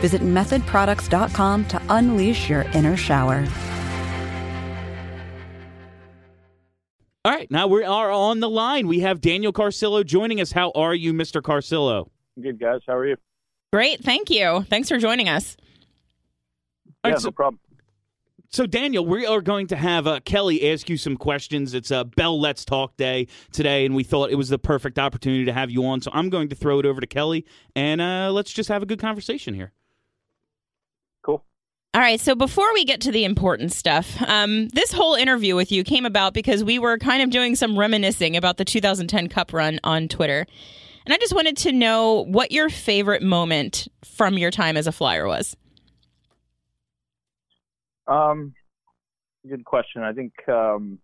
Visit methodproducts.com to unleash your inner shower. All right, now we are on the line. We have Daniel Carcillo joining us. How are you, Mr. Carcillo? Good guys, how are you? Great, thank you. Thanks for joining us. Yeah, right, so, no problem. so, Daniel, we are going to have uh, Kelly ask you some questions. It's a Bell Let's Talk Day today, and we thought it was the perfect opportunity to have you on. So I'm going to throw it over to Kelly, and uh, let's just have a good conversation here. All right, so before we get to the important stuff, um, this whole interview with you came about because we were kind of doing some reminiscing about the 2010 Cup run on Twitter. And I just wanted to know what your favorite moment from your time as a flyer was. Um, good question. I think um,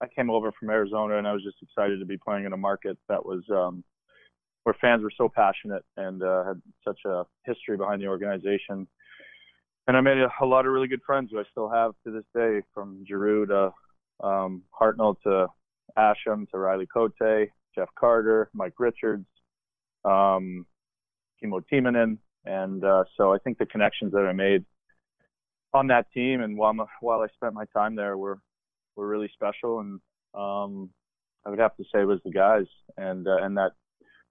I came over from Arizona and I was just excited to be playing in a market that was um, where fans were so passionate and uh, had such a history behind the organization. And I made a, a lot of really good friends who I still have to this day, from Giroux to um, Hartnell to Asham to Riley Cote, Jeff Carter, Mike Richards, um, Kimmo Timonen, and uh, so I think the connections that I made on that team and while my, while I spent my time there were were really special. And um, I would have to say was the guys. And uh, and that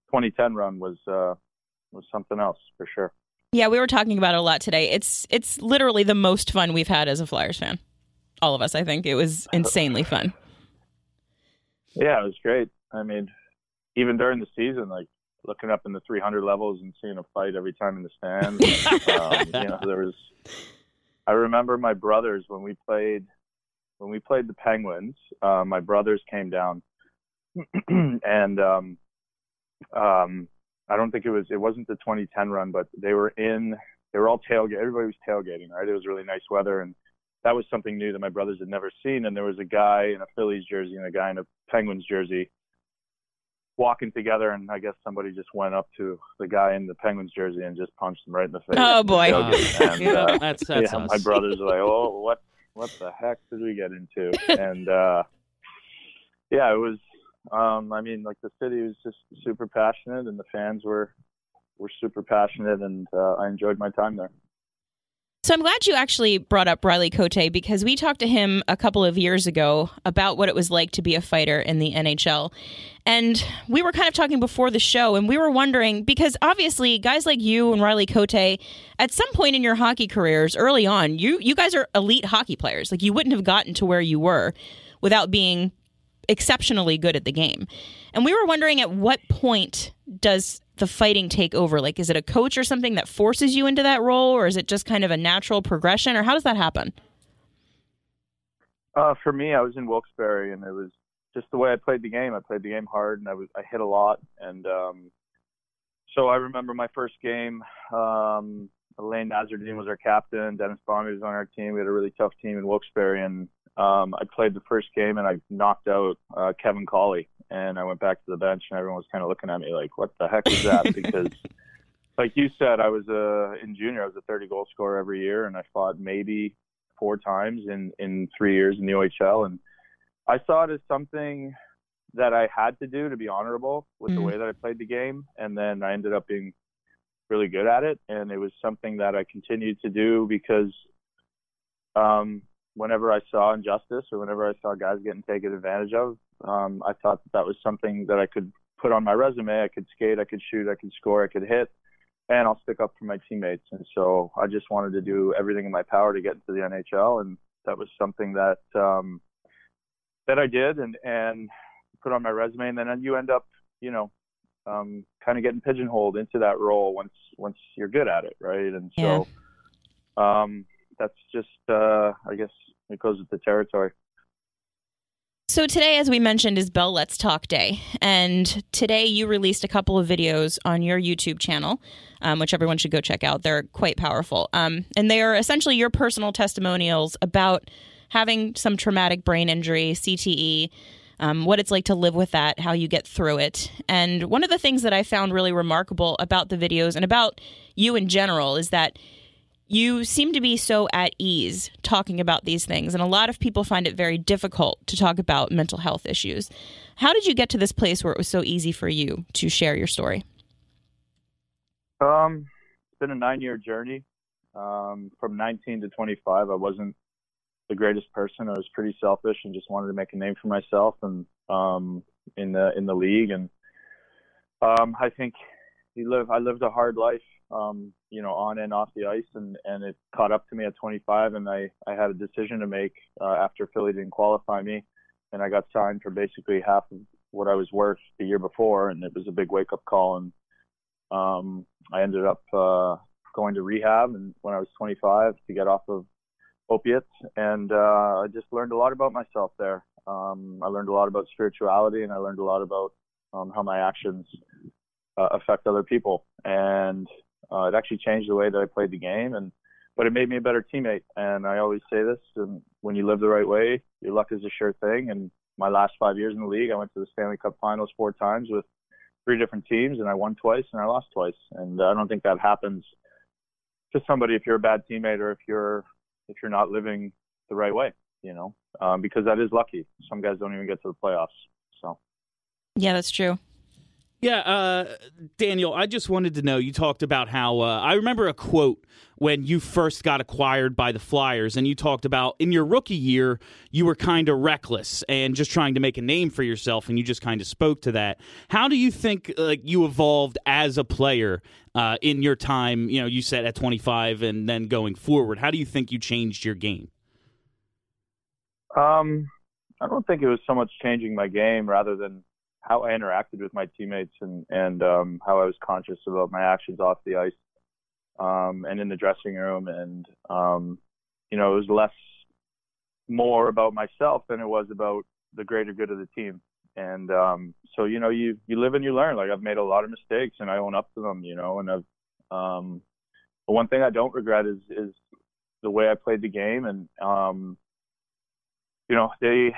2010 run was uh, was something else for sure. Yeah, we were talking about it a lot today. It's it's literally the most fun we've had as a Flyers fan. All of us, I think. It was insanely fun. Yeah, it was great. I mean, even during the season, like looking up in the 300 levels and seeing a fight every time in the stands. um, you know, there was. I remember my brothers when we played when we played the Penguins. Uh, my brothers came down, and um, um, I don't think it was it wasn't the 2010 run, but they were in. They were all tailgate. Everybody was tailgating, right? It was really nice weather, and that was something new that my brothers had never seen. And there was a guy in a Phillies jersey and a guy in a Penguins jersey walking together, and I guess somebody just went up to the guy in the Penguins jersey and just punched him right in the face. Oh, boy. Tailgate. And, uh, that's that's yeah, us. my brothers were like, "Oh, what, what the heck did we get into?" and uh, yeah, it was. Um, I mean, like the city was just super passionate, and the fans were were super passionate, and uh, I enjoyed my time there. So I'm glad you actually brought up Riley Cote because we talked to him a couple of years ago about what it was like to be a fighter in the NHL. And we were kind of talking before the show and we were wondering because obviously guys like you and Riley Cote at some point in your hockey careers early on, you you guys are elite hockey players. Like you wouldn't have gotten to where you were without being exceptionally good at the game. And we were wondering at what point does the fighting take over? Like, is it a coach or something that forces you into that role, or is it just kind of a natural progression, or how does that happen? Uh, for me, I was in Wilkes-Barre, and it was just the way I played the game. I played the game hard, and I was I hit a lot, and um, so I remember my first game. Um, Alain Nasreddine was our captain. Dennis Bonvie was on our team. We had a really tough team in Wilkes-Barre, and um, I played the first game, and I knocked out uh, Kevin Colley, and I went back to the bench, and everyone was kind of looking at me like, "What the heck is that?" because like you said, I was a in junior. I was a 30 goal scorer every year, and I fought maybe four times in in three years in the OHL, and I saw it as something that I had to do to be honorable with the Mm. way that I played the game, and then I ended up being really good at it, and it was something that I continued to do because um, whenever I saw injustice or whenever I saw guys getting taken advantage of, um, I thought that that was something that I could put on my resume. I could skate, I could shoot, I could score, I could hit, and I'll stick up for my teammates. And so I just wanted to do everything in my power to get into the NHL, and that was something that um, that I did and and put on my resume. And then you end up, you know, um, kind of getting pigeonholed into that role once once you're good at it, right? And so um, that's just, uh, I guess, it goes with the territory. So, today, as we mentioned, is Bell Let's Talk Day. And today you released a couple of videos on your YouTube channel, um, which everyone should go check out. They're quite powerful. Um, and they are essentially your personal testimonials about having some traumatic brain injury, CTE, um, what it's like to live with that, how you get through it. And one of the things that I found really remarkable about the videos and about you in general is that you seem to be so at ease talking about these things, and a lot of people find it very difficult to talk about mental health issues. How did you get to this place where it was so easy for you to share your story? Um, it's been a nine-year journey. Um, from 19 to 25, I wasn't the greatest person. I was pretty selfish and just wanted to make a name for myself and um, in the in the league. And um, I think he live I lived a hard life um, you know, on and off the ice, and and it caught up to me at 25, and I I had a decision to make uh, after Philly didn't qualify me, and I got signed for basically half of what I was worth the year before, and it was a big wake up call, and um, I ended up uh, going to rehab, and when I was 25 to get off of opiates, and uh, I just learned a lot about myself there. Um, I learned a lot about spirituality, and I learned a lot about um, how my actions uh, affect other people, and uh, it actually changed the way that I played the game, and but it made me a better teammate. And I always say this: and when you live the right way, your luck is a sure thing. And my last five years in the league, I went to the Stanley Cup Finals four times with three different teams, and I won twice and I lost twice. And I don't think that happens to somebody if you're a bad teammate or if you're if you're not living the right way, you know, um, because that is lucky. Some guys don't even get to the playoffs. So. Yeah, that's true. Yeah, uh, Daniel, I just wanted to know. You talked about how uh, I remember a quote when you first got acquired by the Flyers, and you talked about in your rookie year you were kind of reckless and just trying to make a name for yourself, and you just kind of spoke to that. How do you think like you evolved as a player uh, in your time? You know, you said at 25, and then going forward. How do you think you changed your game? Um, I don't think it was so much changing my game rather than how I interacted with my teammates and and um, how I was conscious about my actions off the ice um, and in the dressing room, and um, you know, it was less more about myself than it was about the greater good of the team. And um, so, you know, you you live and you learn. Like I've made a lot of mistakes, and I own up to them. You know, and I've um, but one thing I don't regret is is the way I played the game, and um, you know, they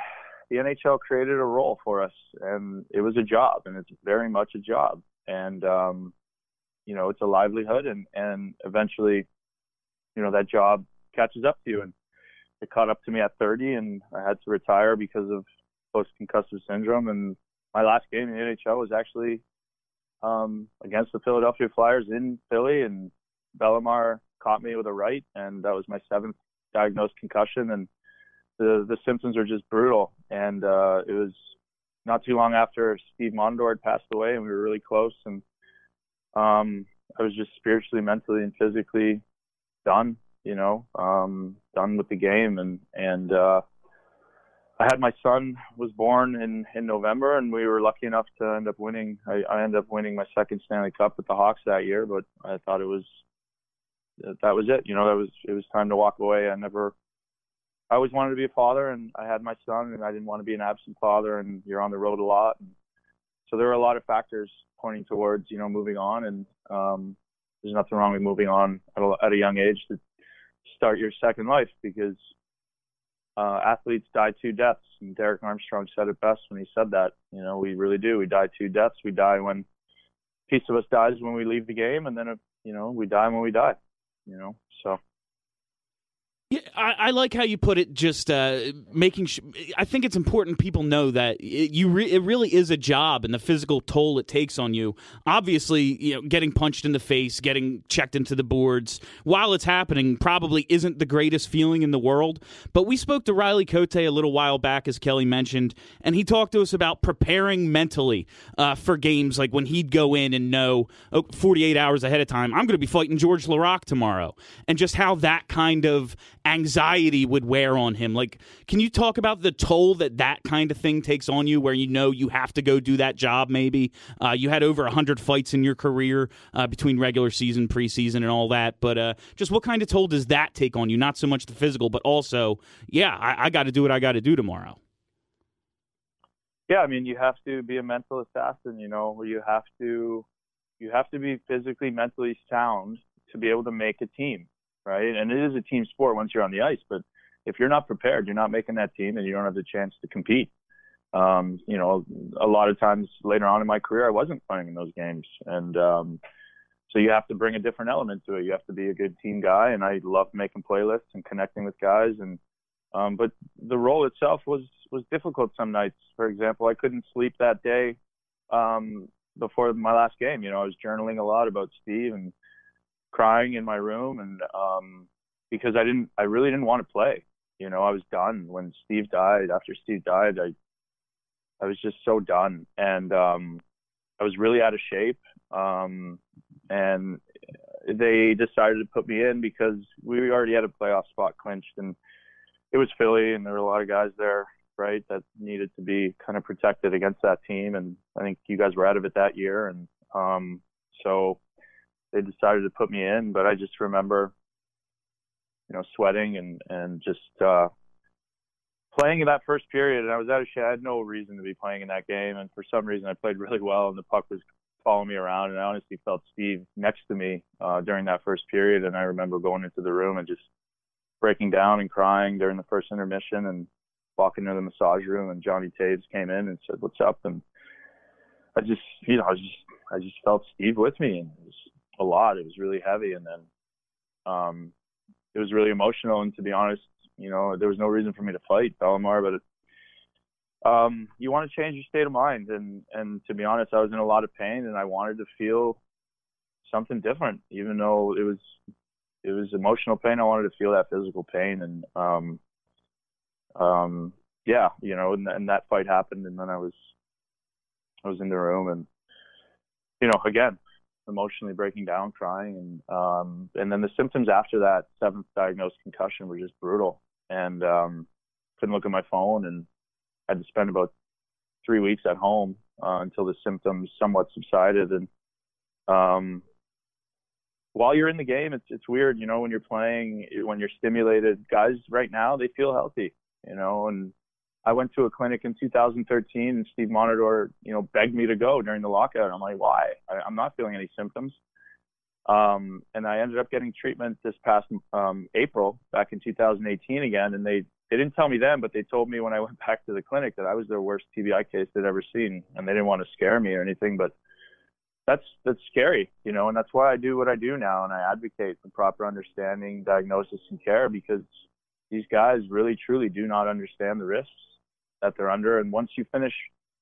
the NHL created a role for us, and it was a job, and it's very much a job, and um, you know, it's a livelihood, and and eventually, you know, that job catches up to you, and it caught up to me at 30, and I had to retire because of post-concussive syndrome, and my last game in the NHL was actually um, against the Philadelphia Flyers in Philly, and Bellemare caught me with a right, and that was my seventh diagnosed concussion, and the the symptoms are just brutal. And uh, it was not too long after Steve Montador had passed away, and we were really close. And um, I was just spiritually, mentally, and physically done. You know, um, done with the game. And and uh, I had my son was born in in November, and we were lucky enough to end up winning. I, I ended up winning my second Stanley Cup with the Hawks that year, but I thought it was that was it. You know, that was it was time to walk away. I never I always wanted to be a father, and I had my son, and I didn't want to be an absent father. And you're on the road a lot, and so there were a lot of factors pointing towards you know moving on. And um, there's nothing wrong with moving on at a, at a young age to start your second life because uh, athletes die two deaths. And Derek Armstrong said it best when he said that. You know, we really do. We die two deaths. We die when piece of us dies when we leave the game, and then you know we die when we die. You know, so. I, I, like how you put it. Just uh, making. Sh- I think it's important people know that it, you. Re- it really is a job, and the physical toll it takes on you. Obviously, you know, getting punched in the face, getting checked into the boards while it's happening probably isn't the greatest feeling in the world. But we spoke to Riley Cote a little while back, as Kelly mentioned, and he talked to us about preparing mentally uh, for games, like when he'd go in and know oh, 48 hours ahead of time, I'm going to be fighting Georges Laraque tomorrow, and just how that kind of anxiety would wear on him. Like, can you talk about the toll that that kind of thing takes on you, where you know you have to go do that job? Maybe uh, you had over hundred fights in your career uh, between regular season, preseason, and all that. But uh, just what kind of toll does that take on you? Not so much the physical, but also, yeah, I, I got to do what I got to do tomorrow. yeah, I mean, you have to be a mental assassin. You know, you have to you have to be physically, mentally sound to be able to make a team, right? And it is a team sport once you're on the ice, but if you're not prepared, you're not making that team, and you don't have the chance to compete. Um, you know, a lot of times later on in my career, I wasn't playing in those games, and um, so you have to bring a different element to it. You have to be a good team guy, and I love making playlists and connecting with guys. And um, but the role itself was was difficult some nights. For example, I couldn't sleep that day um, before my last game. You know, I was journaling a lot about Steve and crying in my room, and um, because I didn't, I really didn't want to play. You know, I was done when Steve died. After Steve died, I I was just so done, and um, I was really out of shape. Um, and they decided to put me in because we already had a playoff spot clinched, and it was Philly, and there were a lot of guys there, right, that needed to be kind of protected against that team. And I think you guys were out of it that year, and um, so they decided to put me in. But I just remember, you know, sweating and and just uh, playing in that first period, and I was out of shape. I had no reason to be playing in that game, and for some reason, I played really well, and the puck was following me around. And I honestly felt Steve next to me uh, during that first period, and I remember going into the room and just breaking down and crying during the first intermission, and walking into the massage room, and Johnny Toews came in and said, "What's up?" and I just, you know, I just, I just felt Steve with me, and it was a lot. It was really heavy, and then um, it was really emotional. And to be honest, you know, there was no reason for me to fight Bellemare, but it, um, you want to change your state of mind. And, and to be honest, I was in a lot of pain and I wanted to feel something different, even though it was, it was emotional pain. I wanted to feel that physical pain. And, um, um, yeah, you know, and, and that fight happened and then I was, I was in the room and, you know, again, emotionally breaking down, crying, and um, and then the symptoms after that seventh diagnosed concussion were just brutal, and um, couldn't look at my phone, and had to spend about three weeks at home uh, until the symptoms somewhat subsided, and um, while you're in the game, it's it's weird, you know, when you're playing, when you're stimulated. Guys, right now, they feel healthy, you know, and I went to a clinic in 2013 and Steve Montador, you know, begged me to go during the lockout. I'm like, why? I, I'm not feeling any symptoms. Um, and I ended up getting treatment this past um, April back in 2018 again. And they, they didn't tell me then, but they told me when I went back to the clinic that I was their worst TBI case they'd ever seen. And they didn't want to scare me or anything, but that's, that's scary, you know, and that's why I do what I do now. And I advocate for proper understanding, diagnosis and care because these guys really truly do not understand the risks that they're under. And once you finish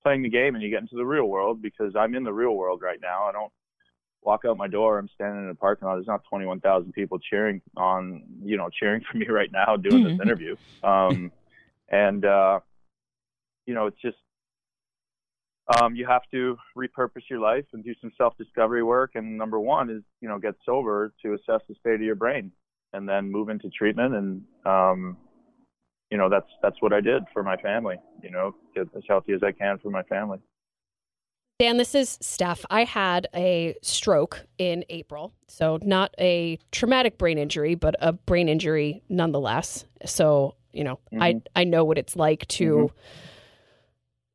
playing the game and you get into the real world, because I'm in the real world right now, I don't walk out my door. I'm standing in a parking lot. There's not 21,000 people cheering on, you know, cheering for me right now doing this interview. Um, and, uh, you know, it's just, um, you have to repurpose your life and do some self-discovery work. And number one is, you know, get sober to assess the state of your brain and then move into treatment and, um, you know that's that's what I did for my family. You know, get as healthy as I can for my family. Dan, this is Steph. I had a stroke in April, so not a traumatic brain injury, but a brain injury nonetheless. So you know, mm-hmm. I I know what it's like to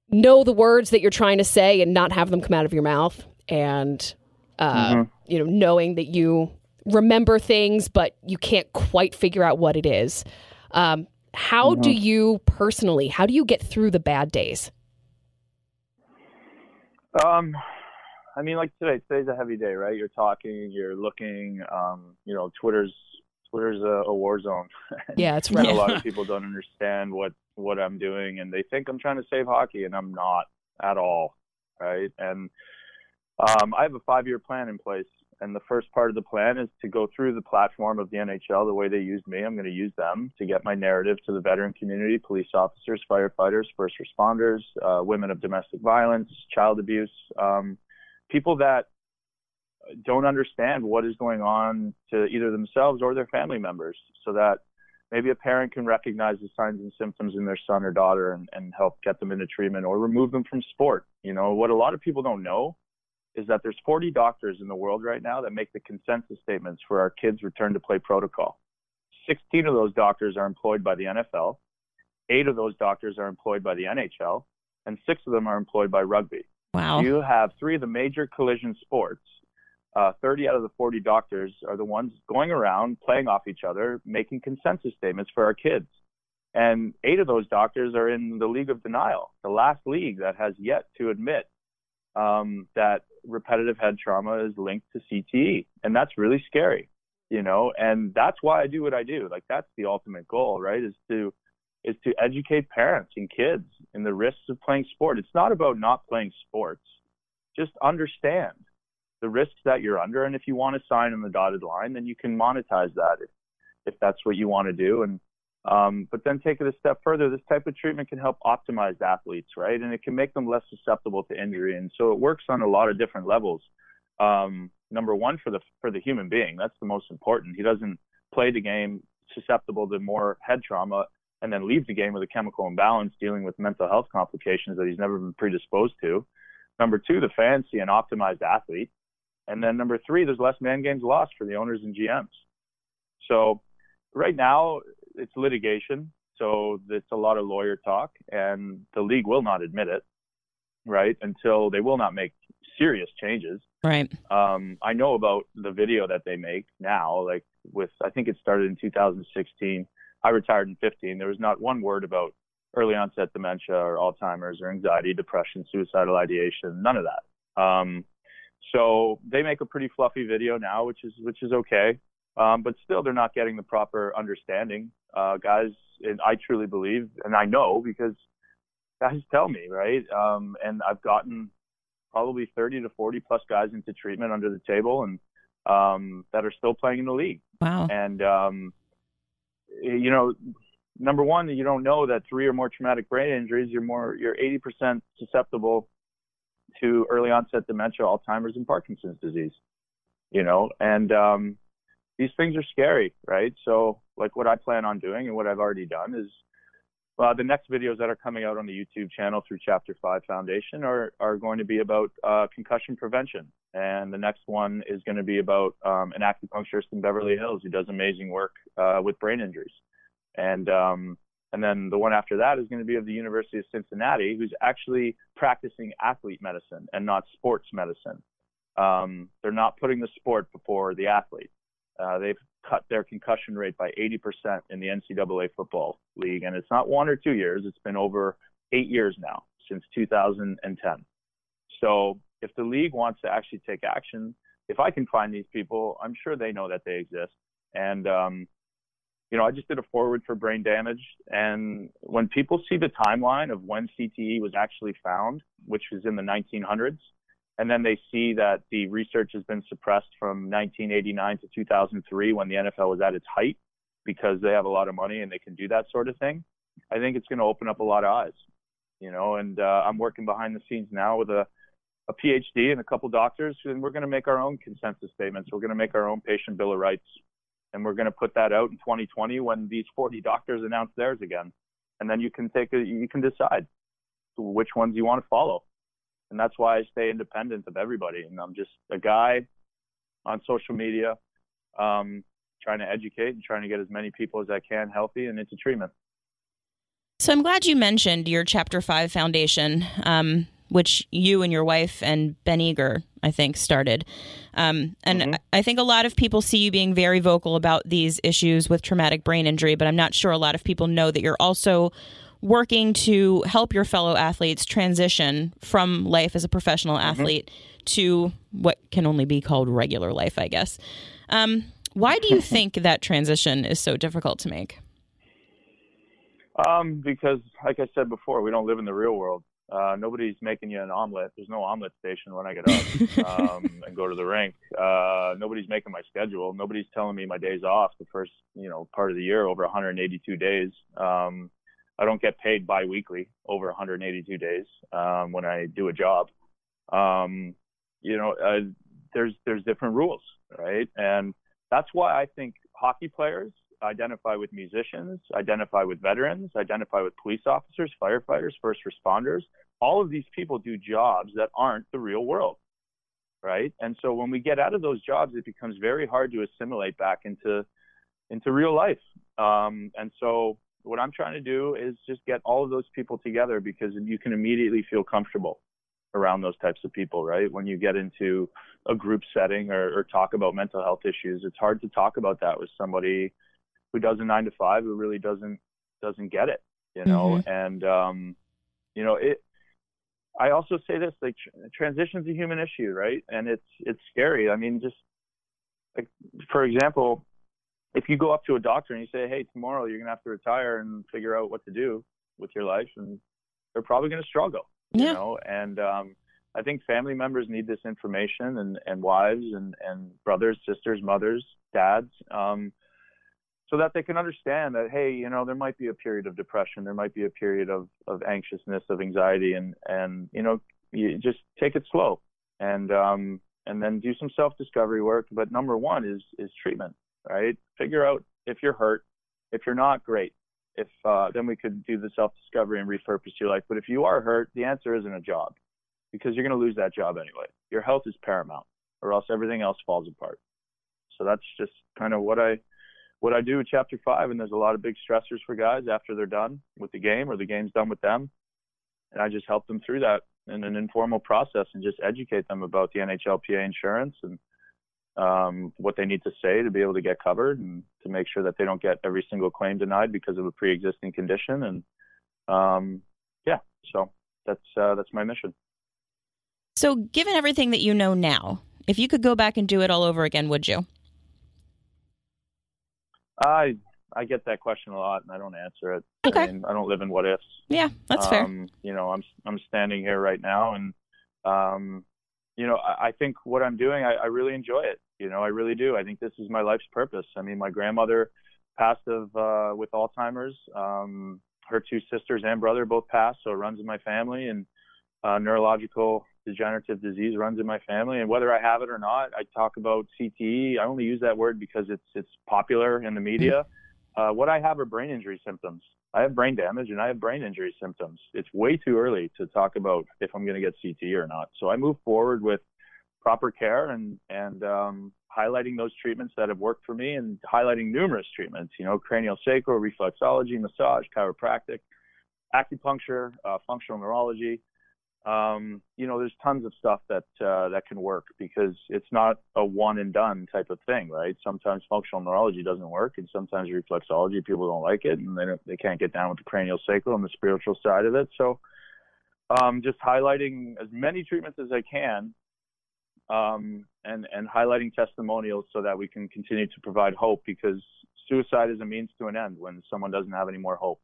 mm-hmm. know the words that you're trying to say and not have them come out of your mouth, and uh, mm-hmm. you know, knowing that you remember things but you can't quite figure out what it is. Um, how mm-hmm. do you personally, how do you get through the bad days? Um, I mean, like today, today's a heavy day, right? You're talking, you're looking, um, you know, Twitter's, Twitter's a, a war zone. yeah, it's right. a lot of people don't understand what, what I'm doing and they think I'm trying to save hockey and I'm not at all. Right. And, um, I have a five year plan in place and the first part of the plan is to go through the platform of the NHL the way they used me. I'm going to use them to get my narrative to the veteran community, police officers, firefighters, first responders, uh, women of domestic violence, child abuse, um, people that don't understand what is going on to either themselves or their family members so that maybe a parent can recognize the signs and symptoms in their son or daughter and, and help get them into treatment or remove them from sport. You know, what a lot of people don't know is that there's 40 doctors in the world right now that make the consensus statements for our kids' return to play protocol. 16 of those doctors are employed by the NFL. Eight of those doctors are employed by the NHL. and six of them are employed by rugby. Wow. You have three of the major collision sports. Uh, 30 out of the 40 doctors are the ones going around playing off each other, making consensus statements for our kids. And eight of those doctors are in the League of Denial, the last league that has yet to admit um, that repetitive head trauma is linked to CTE. And that's really scary, you know, and that's why I do what I do. Like that's the ultimate goal, right? Is to is to educate parents and kids in the risks of playing sport. It's not about not playing sports. Just understand the risks that you're under. And if you want to sign on the dotted line, then you can monetize that if, if that's what you want to do. And um, but then take it a step further. This type of treatment can help optimize athletes, right? And it can make them less susceptible to injury. And so it works on a lot of different levels. Um, number one, for the for the human being, that's the most important. He doesn't play the game susceptible to more head trauma and then leave the game with a chemical imbalance, dealing with mental health complications that he's never been predisposed to. Number two, the fans see an optimized athlete. And then number three, there's less man games lost for the owners and GMs. So right now, it's litigation, so it's a lot of lawyer talk, and the league will not admit it, right? Until they will not make serious changes. Right. Um, I know about the video that they make now, like with I think it started in 2016. I retired in 15. There was not one word about early onset dementia or Alzheimer's or anxiety, depression, suicidal ideation, none of that. Um, so they make a pretty fluffy video now, which is which is okay. Um, but still, they're not getting the proper understanding. Uh, guys, and I truly believe, and I know because guys tell me, right? Um, and I've gotten probably 30 to 40 plus guys into treatment under the table, and um, that are still playing in the league. Wow. And um, you know, number one, you don't know that three or more traumatic brain injuries, you're more, you're 80% susceptible to early onset dementia, Alzheimer's, and Parkinson's disease. You know, and um, these things are scary, right? So, like what I plan on doing and what I've already done is uh, the next videos that are coming out on the YouTube channel through Chapter 5 Foundation are, are going to be about uh, concussion prevention. And the next one is going to be about um, an acupuncturist in Beverly Hills who does amazing work uh, with brain injuries. And, um, and then the one after that is going to be of the University of Cincinnati, who's actually practicing athlete medicine and not sports medicine. Um, they're not putting the sport before the athlete. Uh, they've cut their concussion rate by 80% in the NCAA football league, and it's not one or two years. It's been over eight years now since 2010. So if the league wants to actually take action, if I can find these people, I'm sure they know that they exist. And um, you know, I just did a forward for brain damage, and when people see the timeline of when CTE was actually found, which was in the 1900s, and then they see that the research has been suppressed from 1989 to 2003 when the NFL was at its height because they have a lot of money and they can do that sort of thing. I think it's going to open up a lot of eyes, you know. And uh, I'm working behind the scenes now with a, a PhD and a couple doctors, and we're going to make our own consensus statements. We're going to make our own patient bill of rights, and we're going to put that out in 2020 when these 40 doctors announce theirs again, and then you can take a, you can decide which ones you want to follow and that's why I stay independent of everybody. And I'm just a guy on social media, um, trying to educate and trying to get as many people as I can healthy and into treatment. So I'm glad you mentioned your Chapter Five Foundation, um, which you and your wife and Ben Eager, I think, started. Um, and mm-hmm. I think a lot of people see you being very vocal about these issues with traumatic brain injury, but I'm not sure a lot of people know that you're also working to help your fellow athletes transition from life as a professional mm-hmm. athlete mm-hmm. to what can only be called regular life, I guess. Um, why do you think that transition is so difficult to make? Um, because, like I said before, we don't live in the real world. Uh, nobody's making you an omelet. There's no omelet station when I get up um, and go to the rink. Uh, nobody's making my schedule. Nobody's telling me my days off the first, you know, part of the year over 182 days. Um, I don't get paid biweekly over 182 days um, when I do a job. Um, you know, uh, there's there's different rules, right? And that's why I think hockey players identify with musicians, identify with veterans, identify with police officers, firefighters, first responders. All of these people do jobs that aren't the real world, right? And so when we get out of those jobs, it becomes very hard to assimilate back into into real life. Um, and so what I'm trying to do is just get all of those people together because you can immediately feel comfortable around those types of people, right? When you get into a group setting or, or talk about mental health issues, it's hard to talk about that with somebody who does a nine to five who really doesn't doesn't get it, you know. Mm-hmm. And um, you know, it. I also say this: like tr- transition's a human issue, right? And it's it's scary. I mean, just like for example, if you go up to a doctor and you say, "Hey, tomorrow you're gonna have to retire and figure out what to do with your life," and they're probably gonna struggle, yeah. you know. And um, I think family members need this information, and and wives and and brothers, sisters, mothers, dads, um, so that they can understand that, hey, you know, there might be a period of depression, there might be a period of of anxiousness, of anxiety, and and you know, you just take it slow, and um, and then do some self discovery work. But number one is is treatment right? Figure out if you're hurt. If you're not, great. If uh, then we could do the self-discovery and repurpose your life. But if you are hurt, the answer isn't a job, because you're going to lose that job anyway. Your health is paramount, or else everything else falls apart. So that's just kind of what I what I do with Chapter Five. And there's a lot of big stressors for guys after they're done with the game or the game's done with them, and I just help them through that in an informal process and just educate them about the NHLPA insurance and um, what they need to say to be able to get covered and to make sure that they don't get every single claim denied because of a pre-existing condition. And um, yeah, so that's uh, that's my mission. So, given everything that you know now, if you could go back and do it all over again, would you? I I get that question a lot, and I don't answer it. Okay. I, mean, I don't live in what ifs. Yeah, that's um, fair. You know, I'm I'm standing here right now, and um, you know, I, I think what I'm doing, I, I really enjoy it. You know, I really do. I think this is my life's purpose. I mean, my grandmother passed of uh, with Alzheimer's. Um, her two sisters and brother both passed, so it runs in my family. And uh, neurological degenerative disease runs in my family. And whether I have it or not, I talk about CTE. I only use that word because it's it's popular in the media. Uh, what I have are brain injury symptoms. I have brain damage and I have brain injury symptoms. It's way too early to talk about if I'm going to get CTE or not. So I move forward with proper care and and um, highlighting those treatments that have worked for me and highlighting numerous treatments. You know, cranial sacral, reflexology, massage, chiropractic, acupuncture, uh, functional neurology. Um, you know, there's tons of stuff that uh, that can work because it's not a one and done type of thing, right? Sometimes functional neurology doesn't work, and sometimes reflexology people don't like it, and they they can't get down with the cranial sacral and the spiritual side of it. So, um, just highlighting as many treatments as I can um, and and highlighting testimonials so that we can continue to provide hope because suicide is a means to an end when someone doesn't have any more hope.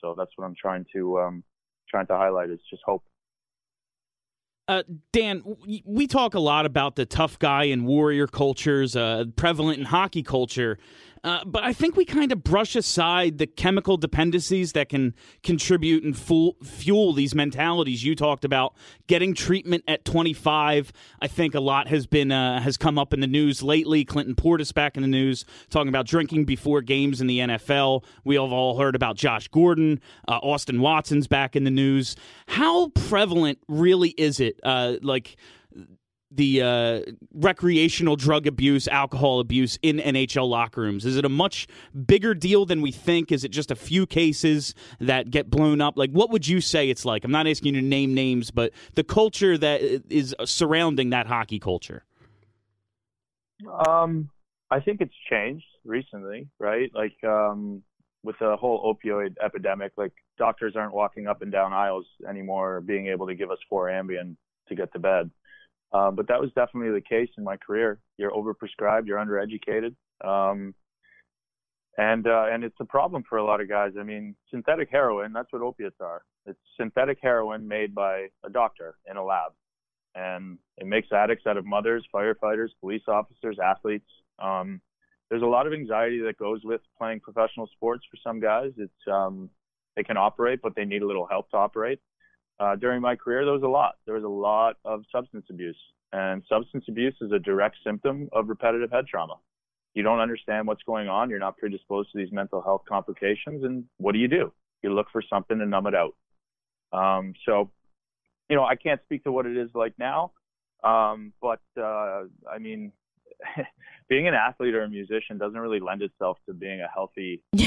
So that's what I'm trying to um, trying to highlight is just hope. Uh, Dan, we talk a lot about the tough guy and warrior cultures uh, prevalent in hockey culture. Uh, but I think we kind of brush aside the chemical dependencies that can contribute and fuel, fuel these mentalities you talked about. Getting treatment at 25, I think a lot has been uh, has come up in the news lately. Clinton Portis back in the news talking about drinking before games in the NFL. We have all heard about Josh Gordon, uh, Austin Watson's back in the news. How prevalent really is it? Uh, like the uh, recreational drug abuse, alcohol abuse in NHL locker rooms? Is it a much bigger deal than we think? Is it just a few cases that get blown up? Like, what would you say it's like? I'm not asking you to name names, but the culture that is surrounding that hockey culture. Um, I think it's changed recently, right? Like, um, with the whole opioid epidemic, like doctors aren't walking up and down aisles anymore, being able to give us four Ambien to get to bed. Um, but that was definitely the case in my career. You're overprescribed, you're undereducated, um, and uh, and it's a problem for a lot of guys. I mean, synthetic heroin, that's what opiates are. It's synthetic heroin made by a doctor in a lab, and it makes addicts out of mothers, firefighters, police officers, athletes. Um, there's a lot of anxiety that goes with playing professional sports for some guys. It's um, they can operate, but they need a little help to operate uh, during my career, there was a lot. There was a lot of substance abuse, and substance abuse is a direct symptom of repetitive head trauma. You don't understand what's going on. You're not predisposed to these mental health complications, and what do you do? You look for something to numb it out. Um, so, you know, I can't speak to what it is like now, um, but uh, I mean, being an athlete or a musician doesn't really lend itself to being a healthy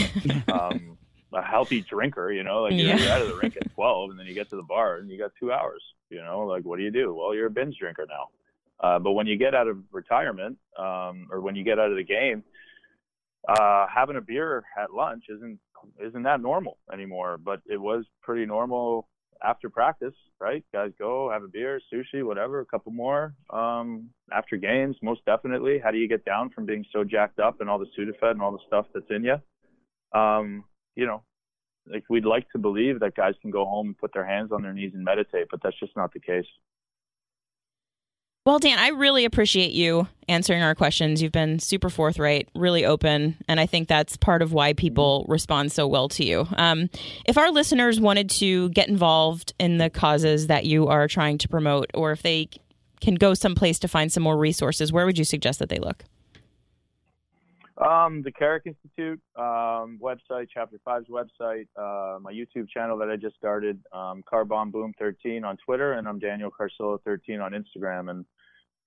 um, a healthy drinker. You know, like Yeah. you're out of the rink at twelve, and then you get to the bar and you got two hours. You know, like what do you do? Well, you're a binge drinker now. Uh, but when you get out of retirement, um, or when you get out of the game, uh, having a beer at lunch isn't isn't that normal anymore. But it was pretty normal after practice, right? Guys go have a beer, sushi, whatever, a couple more. Um, after games, most definitely. How do you get down from being so jacked up and all the Sudafed and all the stuff that's in you? Um, you know, like we'd like to believe that guys can go home and put their hands on their knees and meditate, but that's just not the case. Well, Dan, I really appreciate you answering our questions. You've been super forthright, really open, and I think that's part of why people respond so well to you. Um, if our listeners wanted to get involved in the causes that you are trying to promote, or if they can go someplace to find some more resources, where would you suggest that they look? Um, the Carrick Institute um, website, Chapter 5's website, uh, my YouTube channel that I just started, um, Car Bomb 13 on Twitter, and I'm Daniel Carcillo 13 on Instagram. And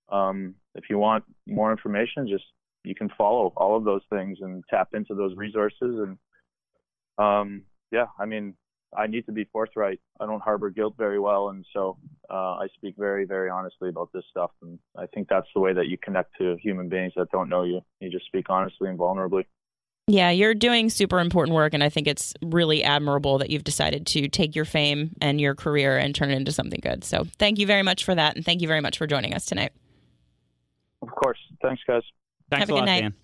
um, if you want more information, just you can follow all of those things and tap into those resources. And um, yeah, I mean, I need to be forthright. I don't harbor guilt very well, and so uh, I speak very, very honestly about this stuff. And I think that's the way that you connect to human beings that don't know you. You just speak honestly and vulnerably. Yeah, you're doing super important work, and I think it's really admirable that you've decided to take your fame and your career and turn it into something good. So, thank you very much for that, and thank you very much for joining us tonight. Of course. Thanks, guys. Thanks Have a a good lot, night. Dan.